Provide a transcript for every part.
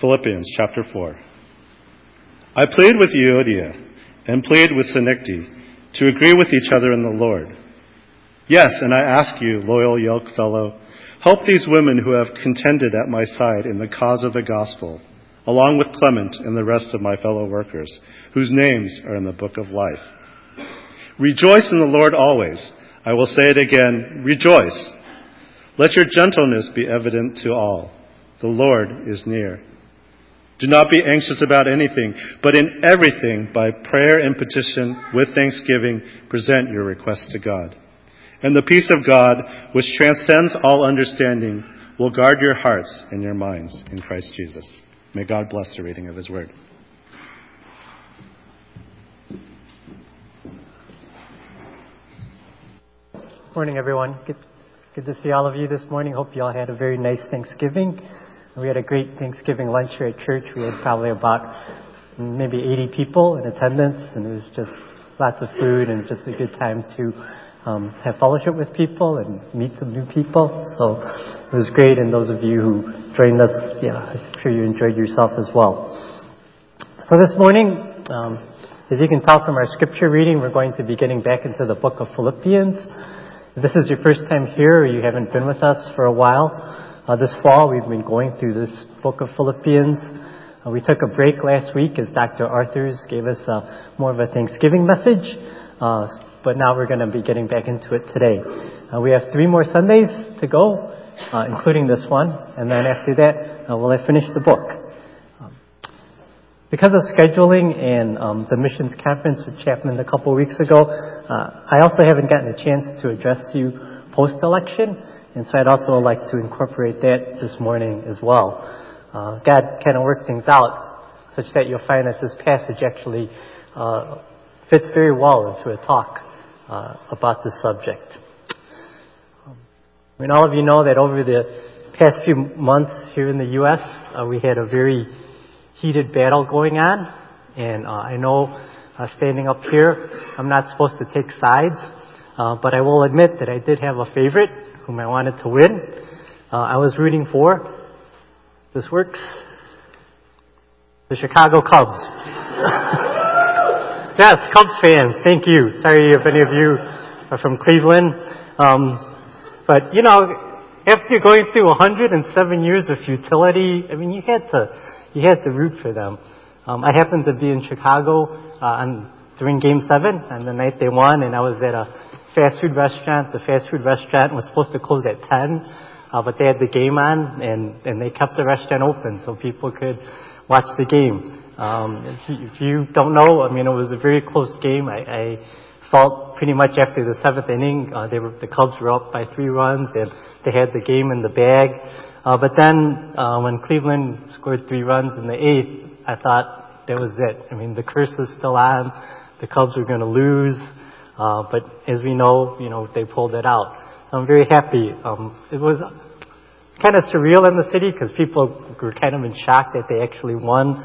Philippians chapter 4. I plead with Euodia and plead with Syntyche to agree with each other in the Lord. Yes, and I ask you, loyal yoke fellow, help these women who have contended at my side in the cause of the gospel, along with Clement and the rest of my fellow workers, whose names are in the book of life. Rejoice in the Lord always. I will say it again, rejoice. Let your gentleness be evident to all. The Lord is near. Do not be anxious about anything, but in everything, by prayer and petition, with thanksgiving, present your requests to God. And the peace of God, which transcends all understanding, will guard your hearts and your minds in Christ Jesus. May God bless the reading of His Word. Morning, everyone. Good, good to see all of you this morning. Hope you all had a very nice Thanksgiving. We had a great Thanksgiving lunch here at church. We had probably about maybe 80 people in attendance, and it was just lots of food and just a good time to um, have fellowship with people and meet some new people. So it was great, and those of you who joined us, yeah, I'm sure you enjoyed yourself as well. So this morning, um, as you can tell from our scripture reading, we're going to be getting back into the book of Philippians. If this is your first time here or you haven't been with us for a while, uh, this fall, we've been going through this book of Philippians. Uh, we took a break last week as Dr. Arthurs gave us uh, more of a Thanksgiving message, uh, but now we're going to be getting back into it today. Uh, we have three more Sundays to go, uh, including this one, and then after that, we'll have finished the book. Um, because of scheduling and um, the missions conference with Chapman a couple weeks ago, I also haven't gotten a chance to address you post-election. And so I'd also like to incorporate that this morning as well. Uh, God kind of worked things out such that you'll find that this passage actually uh, fits very well into a talk uh, about this subject. I mean, all of you know that over the past few months here in the U.S., uh, we had a very heated battle going on. And uh, I know uh, standing up here, I'm not supposed to take sides, but I will admit that I did have a favorite whom I wanted to win. Uh, I was rooting for. This works. The Chicago Cubs. yes, Cubs fans, thank you. Sorry if any of you are from Cleveland. Um, but, you know, after going through 107 years of futility, I mean, you had to, you had to root for them. Um, I happened to be in Chicago uh, on, during Game 7 and the night they won, and I was at a fast food restaurant. The fast food restaurant was supposed to close at 10, uh, but they had the game on and, and they kept the restaurant open so people could watch the game. Um, if, you, if you don't know, I mean, it was a very close game. I, I felt pretty much after the seventh inning, uh, they were, the Cubs were up by three runs and they had the game in the bag. Uh, but then, uh, when Cleveland scored three runs in the eighth, I thought that was it. I mean, the curse is still on. The Cubs were going to lose. Uh, but as we know, you know, they pulled it out. So I'm very happy. Um, it was kind of surreal in the city because people were kind of in shock that they actually won.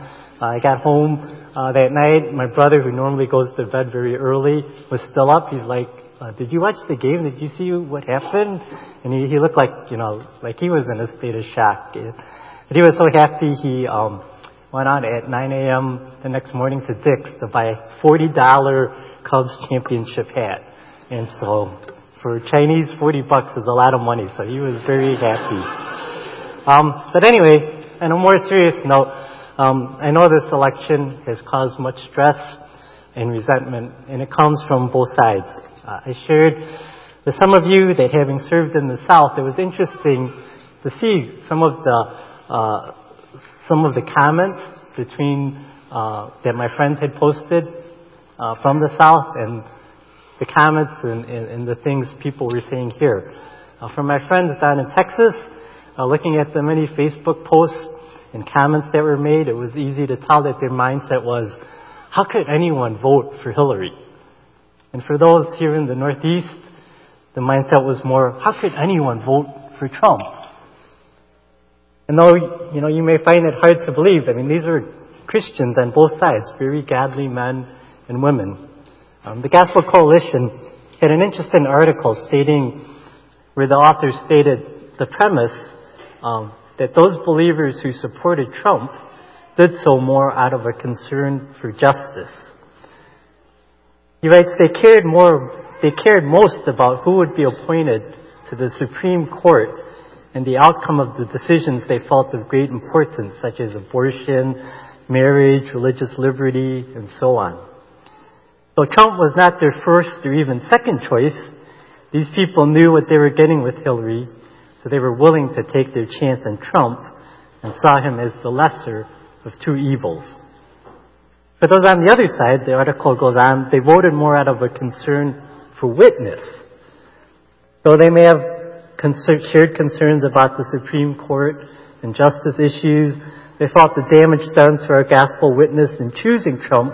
Uh, I got home uh, that night. My brother, who normally goes to bed very early, was still up. He's like, uh, "Did you watch the game? Did you see what happened?" And he, he looked like, you know, like he was in a state of shock. But he was so happy. He um, went out at 9 a.m. the next morning to Dick's to buy forty dollar Cubs championship hat. And so for Chinese, 40 bucks is a lot of money, so he was very happy. Um, but anyway, on a more serious note, um, I know this election has caused much stress and resentment, and it comes from both sides. Uh, I shared with some of you that having served in the South, it was interesting to see some of the uh, some of the comments between uh, that my friends had posted uh, from the South and the comments and, and, and, the things people were saying here. Uh, from my friends down in Texas, uh, looking at the many Facebook posts and comments that were made, it was easy to tell that their mindset was, how could anyone vote for Hillary? And for those here in the Northeast, the mindset was more, how could anyone vote for Trump? And though, you know, you may find it hard to believe, I mean, these are Christians on both sides, very godly men and women. Um, the Gospel Coalition had an interesting article stating where the author stated the premise um, that those believers who supported Trump did so more out of a concern for justice. He writes, they cared more, they cared most about who would be appointed to the Supreme Court and the outcome of the decisions they felt of great importance, such as abortion, marriage, religious liberty, and so on. Though Trump was not their first or even second choice, these people knew what they were getting with Hillary, so they were willing to take their chance on Trump and saw him as the lesser of two evils. For those on the other side, the article goes on, they voted more out of a concern for witness. Though they may have shared concerns about the Supreme Court and justice issues, they thought the damage done to our gospel witness in choosing Trump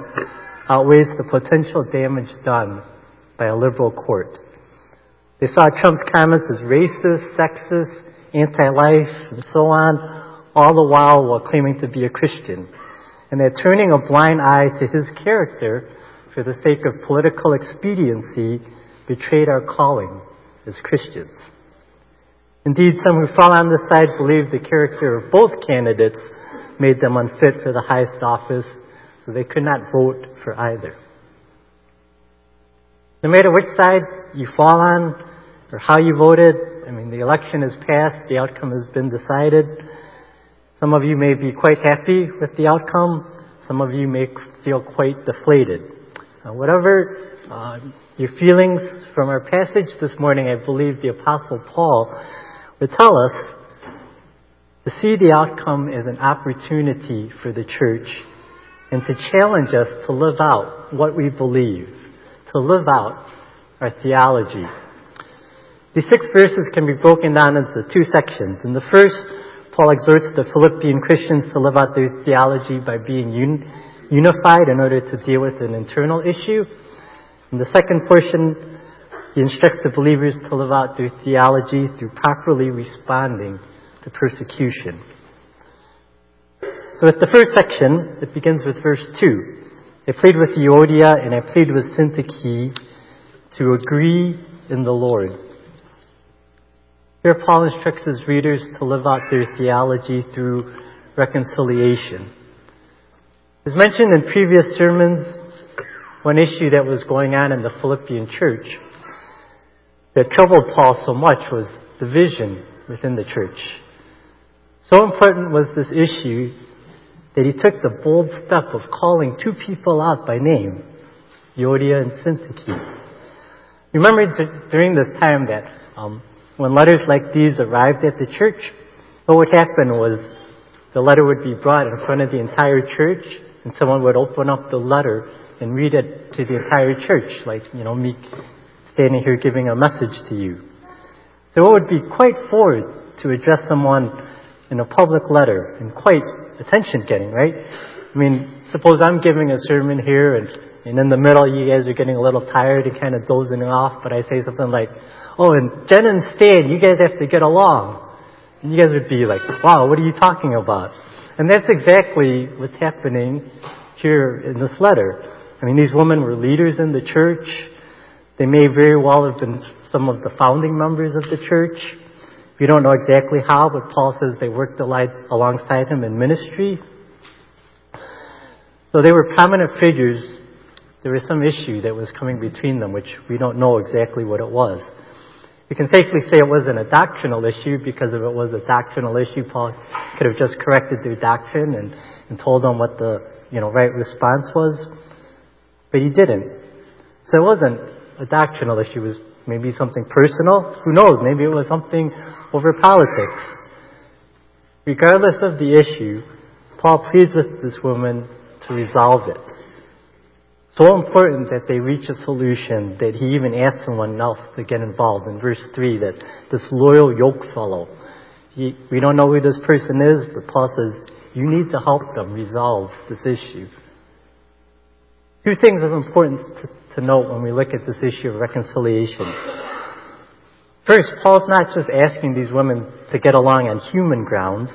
outweighs the potential damage done by a liberal court. They saw Trump's comments as racist, sexist, anti-life, and so on, all the while while claiming to be a Christian. And they're turning a blind eye to his character for the sake of political expediency betrayed our calling as Christians. Indeed, some who fall on this side believe the character of both candidates made them unfit for the highest office, they could not vote for either. No matter which side you fall on or how you voted, I mean, the election is passed, the outcome has been decided. Some of you may be quite happy with the outcome. Some of you may feel quite deflated. Uh, whatever uh, your feelings from our passage this morning, I believe the Apostle Paul would tell us to see the outcome as an opportunity for the church and to challenge us to live out what we believe, to live out our theology. These six verses can be broken down into two sections. In the first, Paul exhorts the Philippian Christians to live out their theology by being un- unified in order to deal with an internal issue. In the second portion, he instructs the believers to live out their theology through properly responding to persecution. So with the first section, it begins with verse 2. I plead with Euodia and I plead with Syntyche to agree in the Lord. Here Paul instructs his readers to live out their theology through reconciliation. As mentioned in previous sermons, one issue that was going on in the Philippian church that troubled Paul so much was division within the church. So important was this issue that he took the bold step of calling two people out by name, Euodia and Syntyche. Remember during this time that um, when letters like these arrived at the church, what would happen was the letter would be brought in front of the entire church, and someone would open up the letter and read it to the entire church, like, you know, me standing here giving a message to you. So it would be quite forward to address someone in a public letter and quite attention getting, right? I mean, suppose I'm giving a sermon here and, and in the middle you guys are getting a little tired and kind of dozing off, but I say something like, oh, and Jen and Stan, you guys have to get along. And you guys would be like, wow, what are you talking about? And that's exactly what's happening here in this letter. I mean, these women were leaders in the church. They may very well have been some of the founding members of the church. We don't know exactly how, but Paul says they worked alongside him in ministry. So they were prominent figures. There was some issue that was coming between them, which we don't know exactly what it was. We can safely say it wasn't a doctrinal issue because if it was a doctrinal issue, Paul could have just corrected their doctrine and, and told them what the you know right response was. But he didn't. So it wasn't a doctrinal issue. It was maybe something personal. Who knows? Maybe it was something over politics. Regardless of the issue, Paul pleads with this woman to resolve it. So important that they reach a solution that he even asks someone else to get involved. In verse 3, that this loyal yoke fellow, he, we don't know who this person is, but Paul says, you need to help them resolve this issue. Two things of importance to, to note when we look at this issue of reconciliation. First, Paul's not just asking these women to get along on human grounds.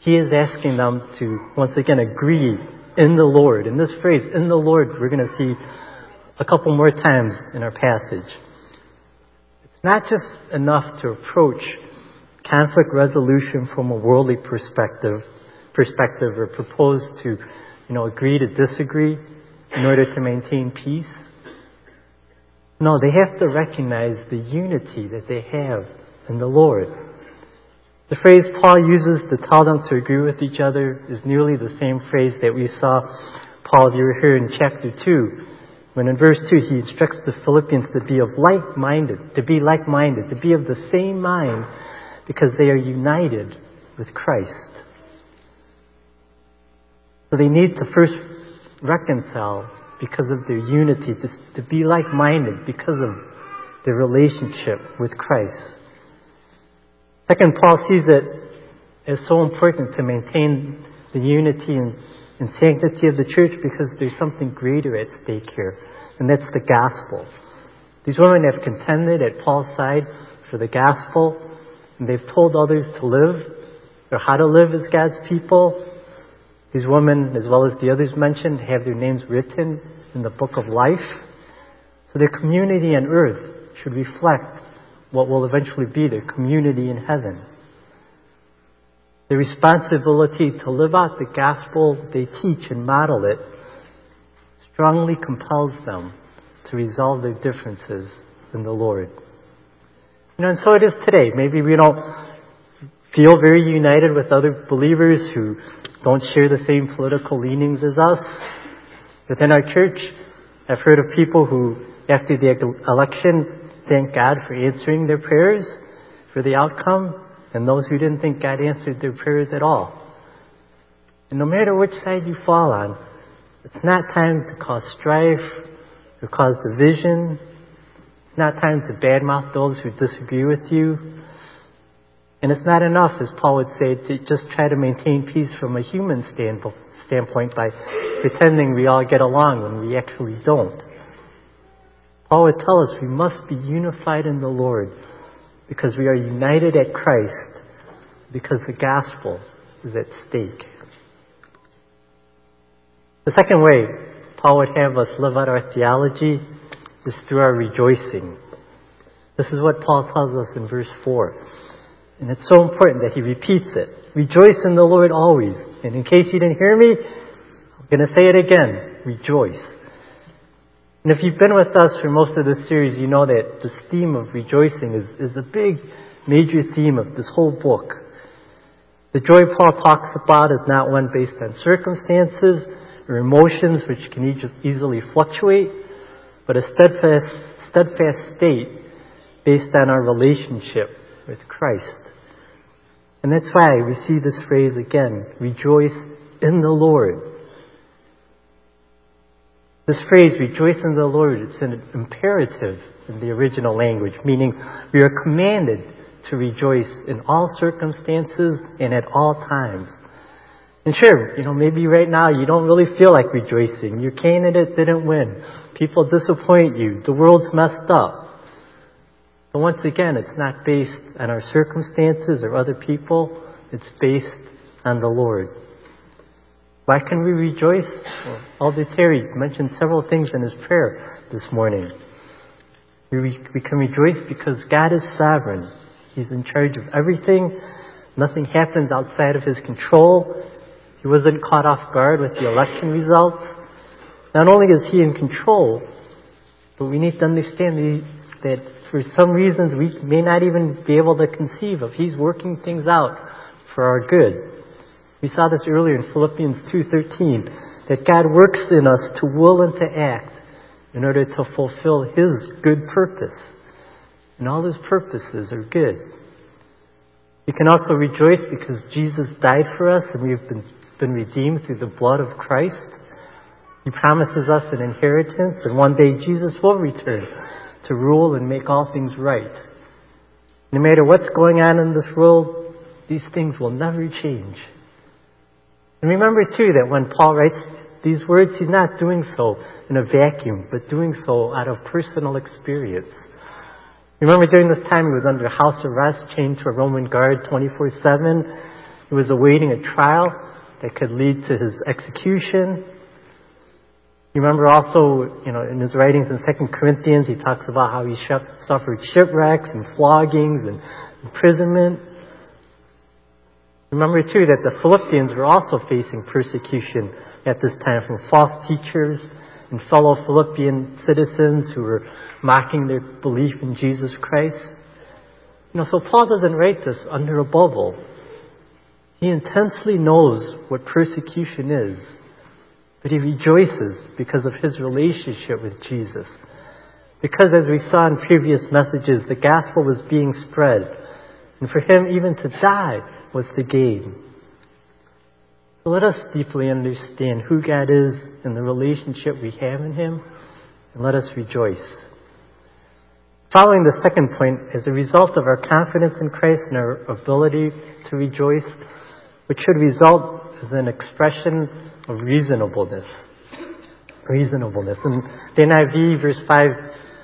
He is asking them to once again agree in the Lord. And this phrase, in the Lord, we're going to see a couple more times in our passage. It's not just enough to approach conflict resolution from a worldly perspective, perspective are proposed to, you know, agree to disagree in order to maintain peace. No, they have to recognize the unity that they have in the Lord. The phrase Paul uses to tell them to agree with each other is nearly the same phrase that we saw Paul you here in chapter 2, when in verse 2 he instructs the Philippians to be of like-minded, to be like-minded, to be of the same mind because they are united with Christ. So they need to first reconcile because of their unity, to, be like-minded because of their relationship with Christ. Second, Paul sees it as so important to maintain the unity and, and sanctity of the church because there's something greater at stake here, and that's the gospel. These women have contended at Paul's side for the gospel, and they've told others to live, or how to live as God's people, these women, as well as the others mentioned, have their names written in the book of life. So their community on earth should reflect what will eventually be their community in heaven. The responsibility to live out the gospel they teach and model it strongly compels them to resolve their differences in the Lord. You know, and so it is today. Maybe we don't feel very united with other believers who don't share the same political leanings as us. Within our church, I've heard of people who, after the election, thank God for answering their prayers for the outcome, and those who didn't think God answered their prayers at all. And no matter which side you fall on, it's not time to cause strife or cause division. It's not time to badmouth those who disagree with you. And it's not enough, as Paul would say, to just try to maintain peace from a human standpoint by pretending we all get along when we actually don't. Paul would tell us we must be unified in the Lord because we are united at Christ because the gospel is at stake. The second way Paul would have us live out our theology is through our rejoicing. This is what Paul tells us in verse 4. And it's so important that he repeats it. Rejoice in the Lord always. And in case you didn't hear me, I'm going to say it again. Rejoice. And if you've been with us for most of this series, you know that this theme of rejoicing is, is a big, major theme of this whole book. The joy Paul talks about is not one based on circumstances or emotions which can easily fluctuate, but a steadfast, steadfast state based on our relationship with Christ. And that's why we see this phrase again, rejoice in the Lord. This phrase, rejoice in the Lord, it's an imperative in the original language, meaning we are commanded to rejoice in all circumstances and at all times. And sure, you know, maybe right now you don't really feel like rejoicing. Your candidate didn't win. People disappoint you. The world's messed up. But once again, it's not based on our circumstances or other people. It's based on the Lord. Why can we rejoice? Well, Terry mentioned several things in his prayer this morning. We, we can rejoice because God is sovereign. He's in charge of everything. Nothing happens outside of His control. He wasn't caught off guard with the election results. Not only is He in control, but we need to understand that for some reasons we may not even be able to conceive of. He's working things out for our good. We saw this earlier in Philippians 2:13 that God works in us to will and to act in order to fulfill his good purpose. And all his purposes are good. We can also rejoice because Jesus died for us and we have been, been redeemed through the blood of Christ. He promises us an inheritance and one day Jesus will return to rule and make all things right. No matter what's going on in this world, these things will never change. And remember too that when Paul writes these words, he's not doing so in a vacuum, but doing so out of personal experience. Remember during this time he was under house arrest, chained to a Roman guard 24-7. He was awaiting a trial that could lead to his execution. You remember also, you know, in his writings in Second Corinthians, he talks about how he suffered shipwrecks and floggings and imprisonment. Remember too that the Philippians were also facing persecution at this time from false teachers and fellow Philippian citizens who were mocking their belief in Jesus Christ. You know, so Paul doesn't write this under a bubble. He intensely knows what persecution is, but he rejoices because of his relationship with Jesus. Because as we saw in previous messages, the gospel was being spread. And for him, even to die was the gain. So let us deeply understand who God is and the relationship we have in him, and let us rejoice. Following the second point, as a result of our confidence in Christ and our ability to rejoice, which should result as an expression of reasonableness. Reasonableness. And the NIV, verse 5,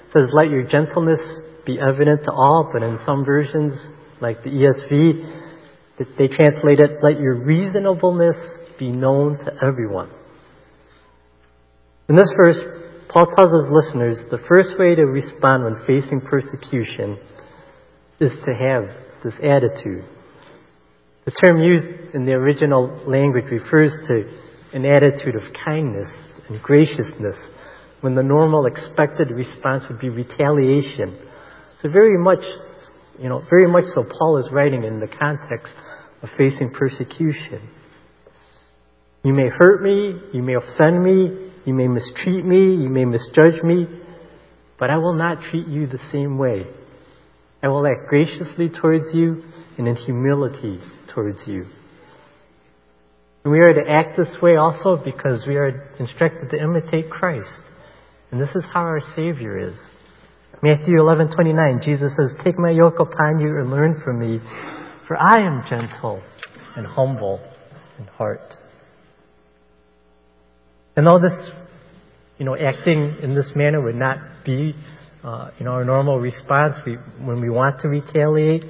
says, Let your gentleness be evident to all, but in some versions, like the ESV, they translate it, Let your reasonableness be known to everyone. In this verse, Paul tells his listeners the first way to respond when facing persecution is to have this attitude. The term used in the original language refers to an attitude of kindness and graciousness when the normal expected response would be retaliation. So very much, you know, very much so Paul is writing in the context of facing persecution. You may hurt me, you may offend me, you may mistreat me, you may misjudge me, but I will not treat you the same way. I will act graciously towards you and in humility towards you. We are to act this way also because we are instructed to imitate Christ. And this is how our Savior is. Matthew 11:29 Jesus says, "Take my yoke upon you and learn from me, for I am gentle and humble in heart." And though this, you know, acting in this manner would not be, uh, you know, our normal response we, when we want to retaliate,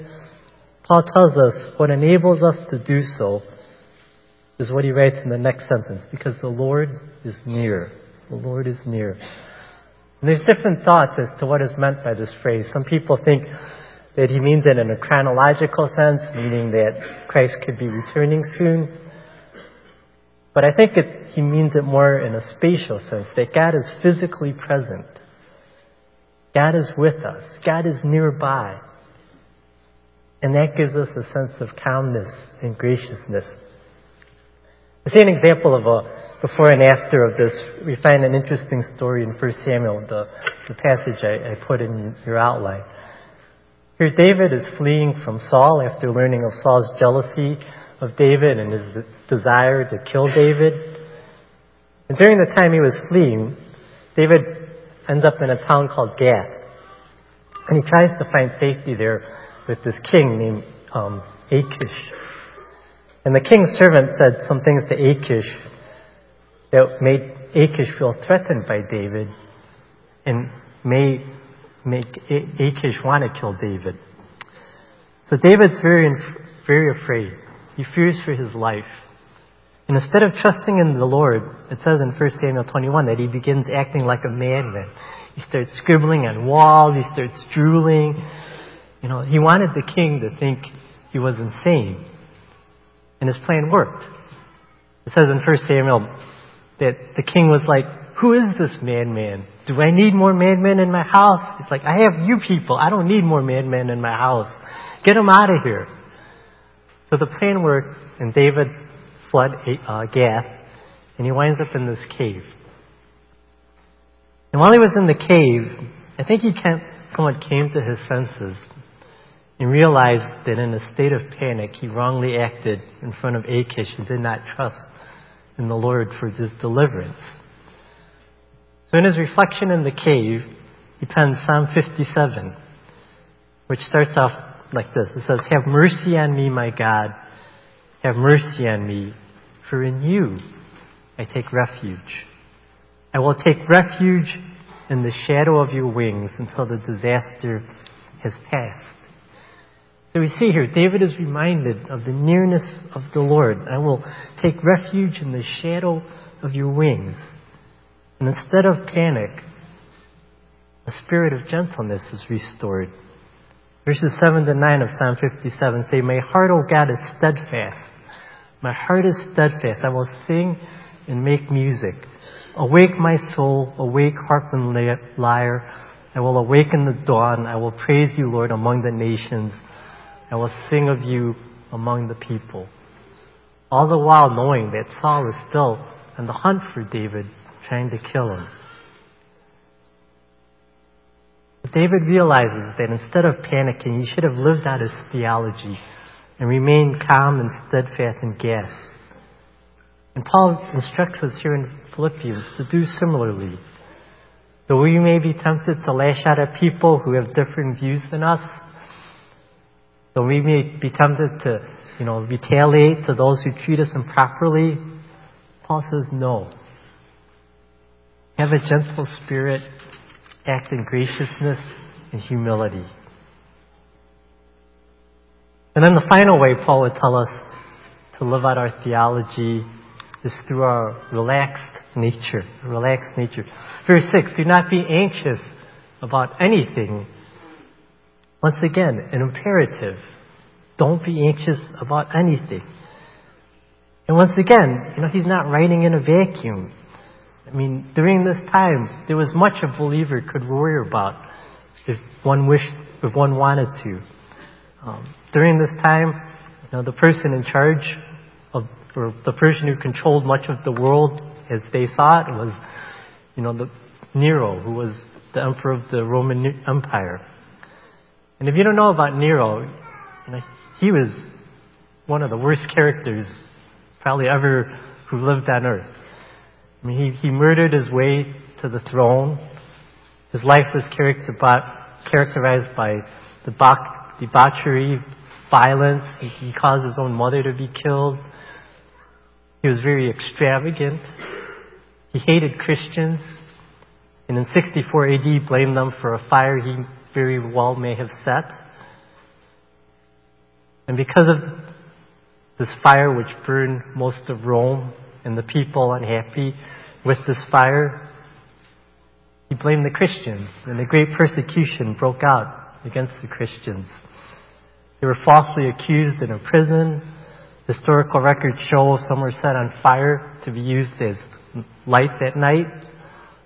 Paul tells us what enables us to do so is what he writes in the next sentence, because the Lord is near. The Lord is near. And there's different thoughts as to what is meant by this phrase. Some people think that he means it in a chronological sense, meaning that Christ could be returning soon. But I think it, he means it more in a spatial sense, that God is physically present. God is with us. God is nearby. And that gives us a sense of calmness and graciousness. I see an example of a before and after of this. We find an interesting story in 1 Samuel, the, the passage I, I put in your outline. Here David is fleeing from Saul after learning of Saul's jealousy of David and his desire to kill David. And during the time he was fleeing, David ends up in a town called Gath. And he tries to find safety there with this king named um, Achish. And the king's servant said some things to Achish that made Achish feel threatened by David and may make Achish want to kill David. So David's very, very afraid. He fears for his life. And instead of trusting in the Lord, it says in 1 Samuel 21 that he begins acting like a madman. He starts scribbling on walls, he starts drooling. You know, he wanted the king to think he was insane. And his plan worked. It says in 1 Samuel that the king was like, Who is this madman? Do I need more madmen in my house? He's like, I have you people. I don't need more madmen in my house. Get them out of here. So the plan worked, and David fled uh, Gath, and he winds up in this cave. And while he was in the cave, I think he came, somewhat came to his senses and realized that in a state of panic, he wrongly acted in front of Achish and did not trust in the Lord for his deliverance. So in his reflection in the cave, he penned Psalm 57, which starts off like this. It says, Have mercy on me, my God. Have mercy on me, for in you I take refuge. I will take refuge in the shadow of your wings until the disaster has passed. So we see here, David is reminded of the nearness of the Lord. I will take refuge in the shadow of your wings. And instead of panic, a spirit of gentleness is restored. Verses 7 to 9 of Psalm 57 say, My heart, O God, is steadfast. My heart is steadfast. I will sing and make music. Awake my soul, awake harp and lyre. I will awaken the dawn. I will praise you, Lord, among the nations. I will sing of you among the people. All the while knowing that Saul is still on the hunt for David, trying to kill him. But David realizes that instead of panicking, he should have lived out his theology and remained calm and steadfast in God. And Paul instructs us here in Philippians to do similarly. Though we may be tempted to lash out at people who have different views than us, though we may be tempted to, you know, retaliate to those who treat us improperly, Paul says no. Have a gentle spirit, act in graciousness and humility. And then the final way Paul would tell us to live out our theology is through our relaxed nature. Relaxed nature. Verse 6, do not be anxious about anything. Once again, an imperative. Don't be anxious about anything. And once again, you know, he's not writing in a vacuum. I mean, during this time, there was much a believer could worry about if one wished, if one wanted to. Um, during this time, you know, the person in charge or the person who controlled much of the world as they saw it was, you know, the Nero, who was the emperor of the Roman Empire. And if you don't know about Nero, you know, he was one of the worst characters probably ever who lived on earth. I mean, he, he murdered his way to the throne. His life was characterized by debauchery, violence. He, he caused his own mother to be killed. He was very extravagant. He hated Christians. And in 64 AD, blamed them for a fire he very well may have set. And because of this fire which burned most of Rome and the people unhappy with this fire, he blamed the Christians and a great persecution broke out against the Christians. They were falsely accused and imprisoned. Historical records show some were set on fire to be used as lights at night.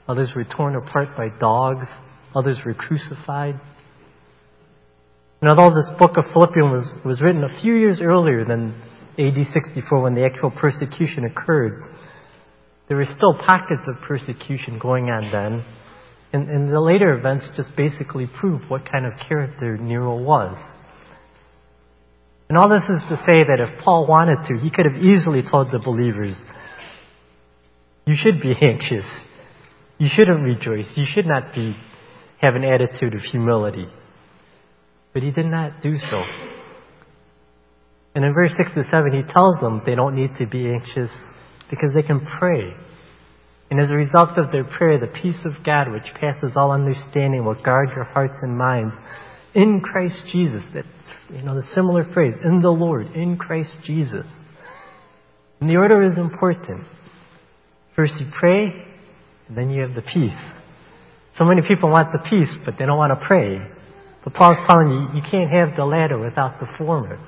Others were torn apart by dogs. Others were crucified. And although this book of Philippians was, was written a few years earlier than AD 64 when the actual persecution occurred, there were still pockets of persecution going on then. And, and the later events just basically prove what kind of character Nero was. And all this is to say that if Paul wanted to, he could have easily told the believers, you should be anxious. You shouldn't rejoice. You should not be, have an attitude of humility. But he did not do so. And in verse 6 to 7, he tells them they don't need to be anxious because they can pray. And as a result of their prayer, the peace of God, which passes all understanding, will guard your hearts and minds in Christ Jesus. That's, you know, the similar phrase, in the Lord, in Christ Jesus. And the order is important. First you pray, and then you have the peace. So many people want the peace, but they don't want to pray. But Paul's telling you, you can't have the latter without the former.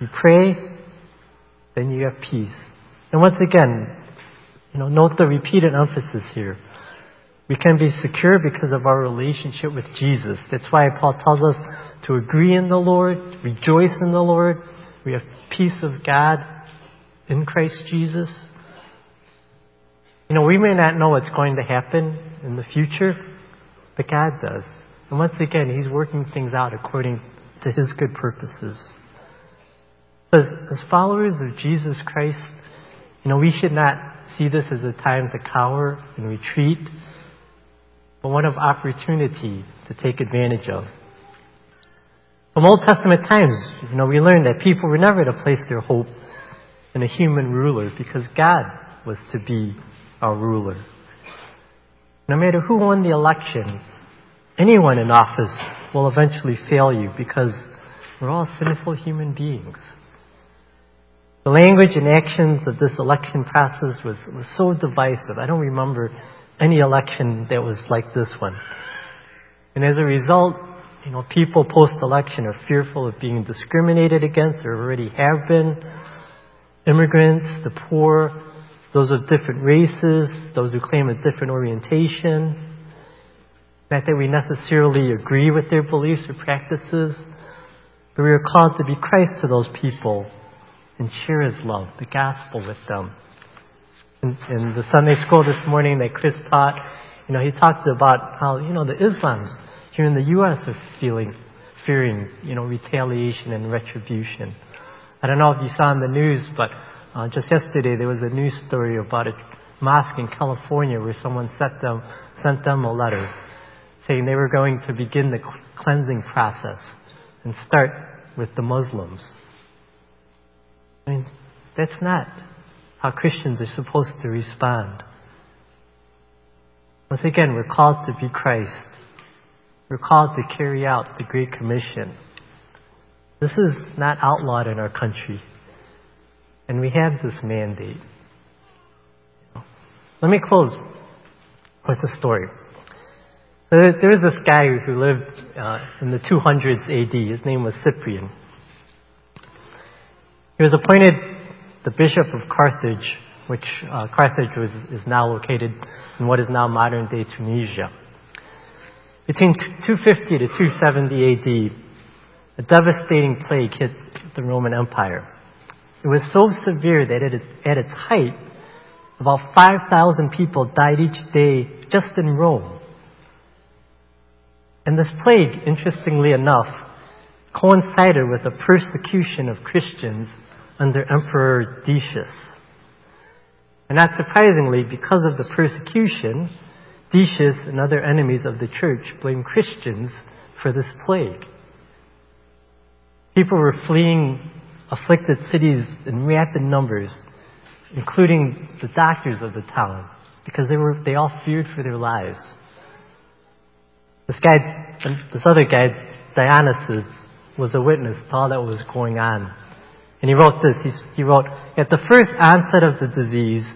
You pray, then you have peace. And once again, you know, note the repeated emphasis here. We can be secure because of our relationship with Jesus. That's why Paul tells us to agree in the Lord, rejoice in the Lord. We have peace of God in Christ Jesus. You know, we may not know what's going to happen in the future, but God does. And once again, He's working things out according to His good purposes. As, as followers of Jesus Christ, you know, we should not see this as a time to cower and retreat but one of opportunity to take advantage of. From Old Testament times, you know, we learned that people were never to place their hope in a human ruler because God was to be our ruler. No matter who won the election, anyone in office will eventually fail you because we're all sinful human beings. The language and actions of this election process was, was so divisive. I don't remember any election that was like this one. And as a result, you know, people post-election are fearful of being discriminated against or already have been. Immigrants, the poor, those of different races, those who claim a different orientation. Not that we necessarily agree with their beliefs or practices, but we are called to be Christ to those people and share His love, the gospel with them. In, in the Sunday school this morning that Chris taught, you know, he talked about how, you know, the Islam here in the U.S. are feeling, fearing, you know, retaliation and retribution. I don't know if you saw in the news, but uh, just yesterday there was a news story about a mosque in California where someone sent them, sent them a letter saying they were going to begin the cleansing process and start with the Muslims. I mean, that's not how Christians are supposed to respond. Once again, we're called to be Christ. We're called to carry out the Great Commission. This is not outlawed in our country. And we have this mandate. Let me close with a story. So there was this guy who lived uh, in the 200s AD. His name was Cyprian. He was appointed the bishop of Carthage, which uh, Carthage was, is now located in what is now modern day Tunisia. Between 250 to 270 AD, a devastating plague hit the Roman Empire. It was so severe that at its height, about 5,000 people died each day just in Rome. And this plague, interestingly enough, coincided with the persecution of Christians under Emperor Decius. And not surprisingly, because of the persecution, Decius and other enemies of the church blamed Christians for this plague. People were fleeing afflicted cities in rapid numbers, including the doctors of the town, because they were, they all feared for their lives. This guy, this other guy, Dionysius, was a witness to all that was going on. And he wrote this. He, he wrote, At the first onset of the disease,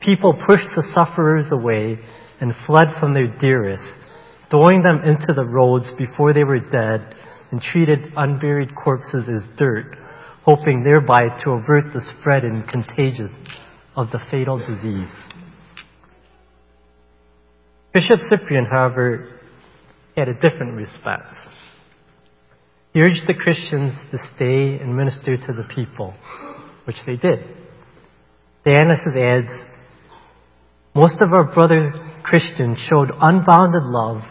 people pushed the sufferers away and fled from their dearest, throwing them into the roads before they were dead and treated unburied corpses as dirt, hoping thereby to avert the spread and contagion of the fatal disease. Bishop Cyprian, however, had a different response. He urged the Christians to stay and minister to the people, which they did. Dionysius adds, most of our brother Christians showed unbounded love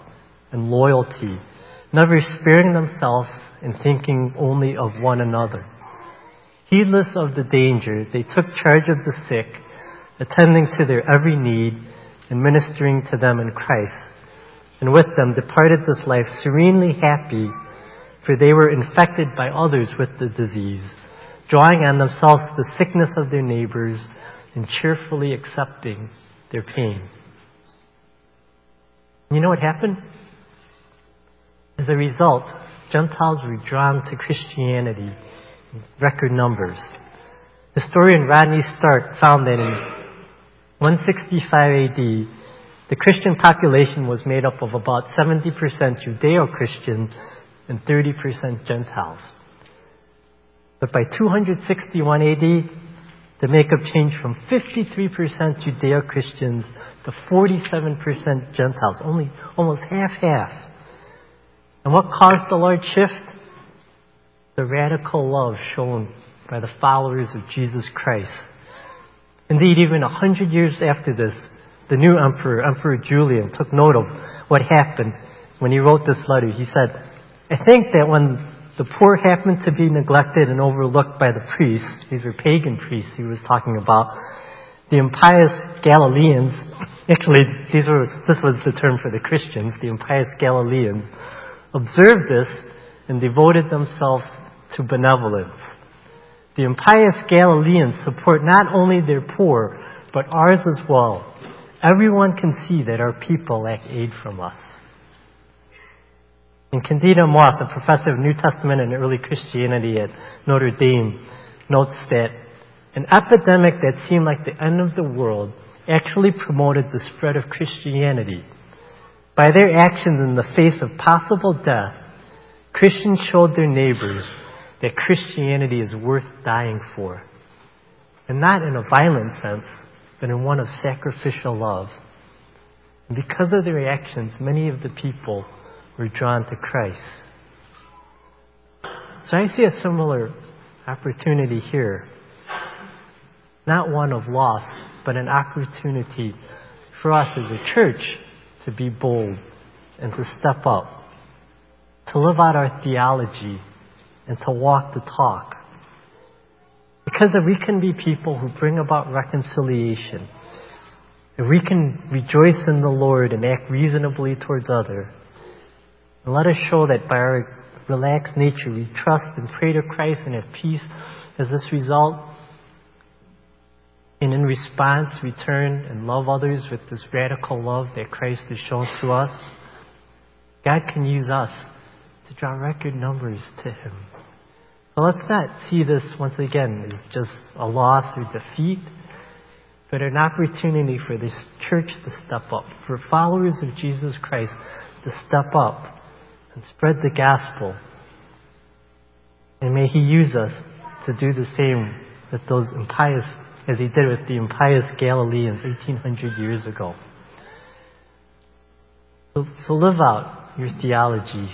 and loyalty, never sparing themselves and thinking only of one another. Heedless of the danger, they took charge of the sick, attending to their every need and ministering to them in Christ and with them departed this life serenely happy, for they were infected by others with the disease, drawing on themselves the sickness of their neighbors and cheerfully accepting their pain. You know what happened? As a result, Gentiles were drawn to Christianity record numbers. Historian Rodney Stark found that in 165 AD, the Christian population was made up of about 70% Judeo-Christian and 30% Gentiles. But by 261 AD, the makeup changed from 53% Judeo-Christians to 47% Gentiles, only almost half-half. And what caused the large shift? The radical love shown by the followers of Jesus Christ. Indeed, even a hundred years after this, the new emperor, Emperor Julian, took note of what happened when he wrote this letter. He said, I think that when the poor happened to be neglected and overlooked by the priests, these were pagan priests he was talking about, the impious Galileans, actually these were, this was the term for the Christians, the impious Galileans, observed this and devoted themselves to benevolence. The impious Galileans support not only their poor, but ours as well. Everyone can see that our people lack aid from us. And Candida Moss, a professor of New Testament and early Christianity at Notre Dame, notes that an epidemic that seemed like the end of the world actually promoted the spread of Christianity. By their actions in the face of possible death, Christians showed their neighbors that Christianity is worth dying for. And not in a violent sense, but in one of sacrificial love. And because of their actions, many of the people were drawn to Christ. So I see a similar opportunity here. Not one of loss, but an opportunity for us as a church to be bold and to step up, to live out our theology and to walk the talk. Because if we can be people who bring about reconciliation, if we can rejoice in the Lord and act reasonably towards others, and let us show that by our relaxed nature we trust and pray to Christ and have peace as this result, and in response we turn and love others with this radical love that Christ has shown to us, God can use us to draw record numbers to Him. Let's not see this once again as just a loss or defeat, but an opportunity for this church to step up, for followers of Jesus Christ to step up and spread the gospel. And may He use us to do the same with those impious, as He did with the impious Galileans 1800 years ago. So, so live out your theology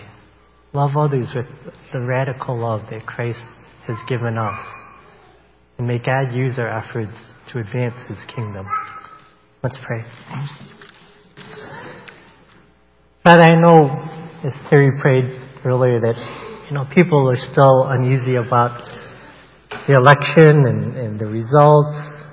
Love others with the radical love that Christ has given us. And may God use our efforts to advance His kingdom. Let's pray. Father, I know, as Terry prayed earlier, that you know people are still uneasy about the election and, and the results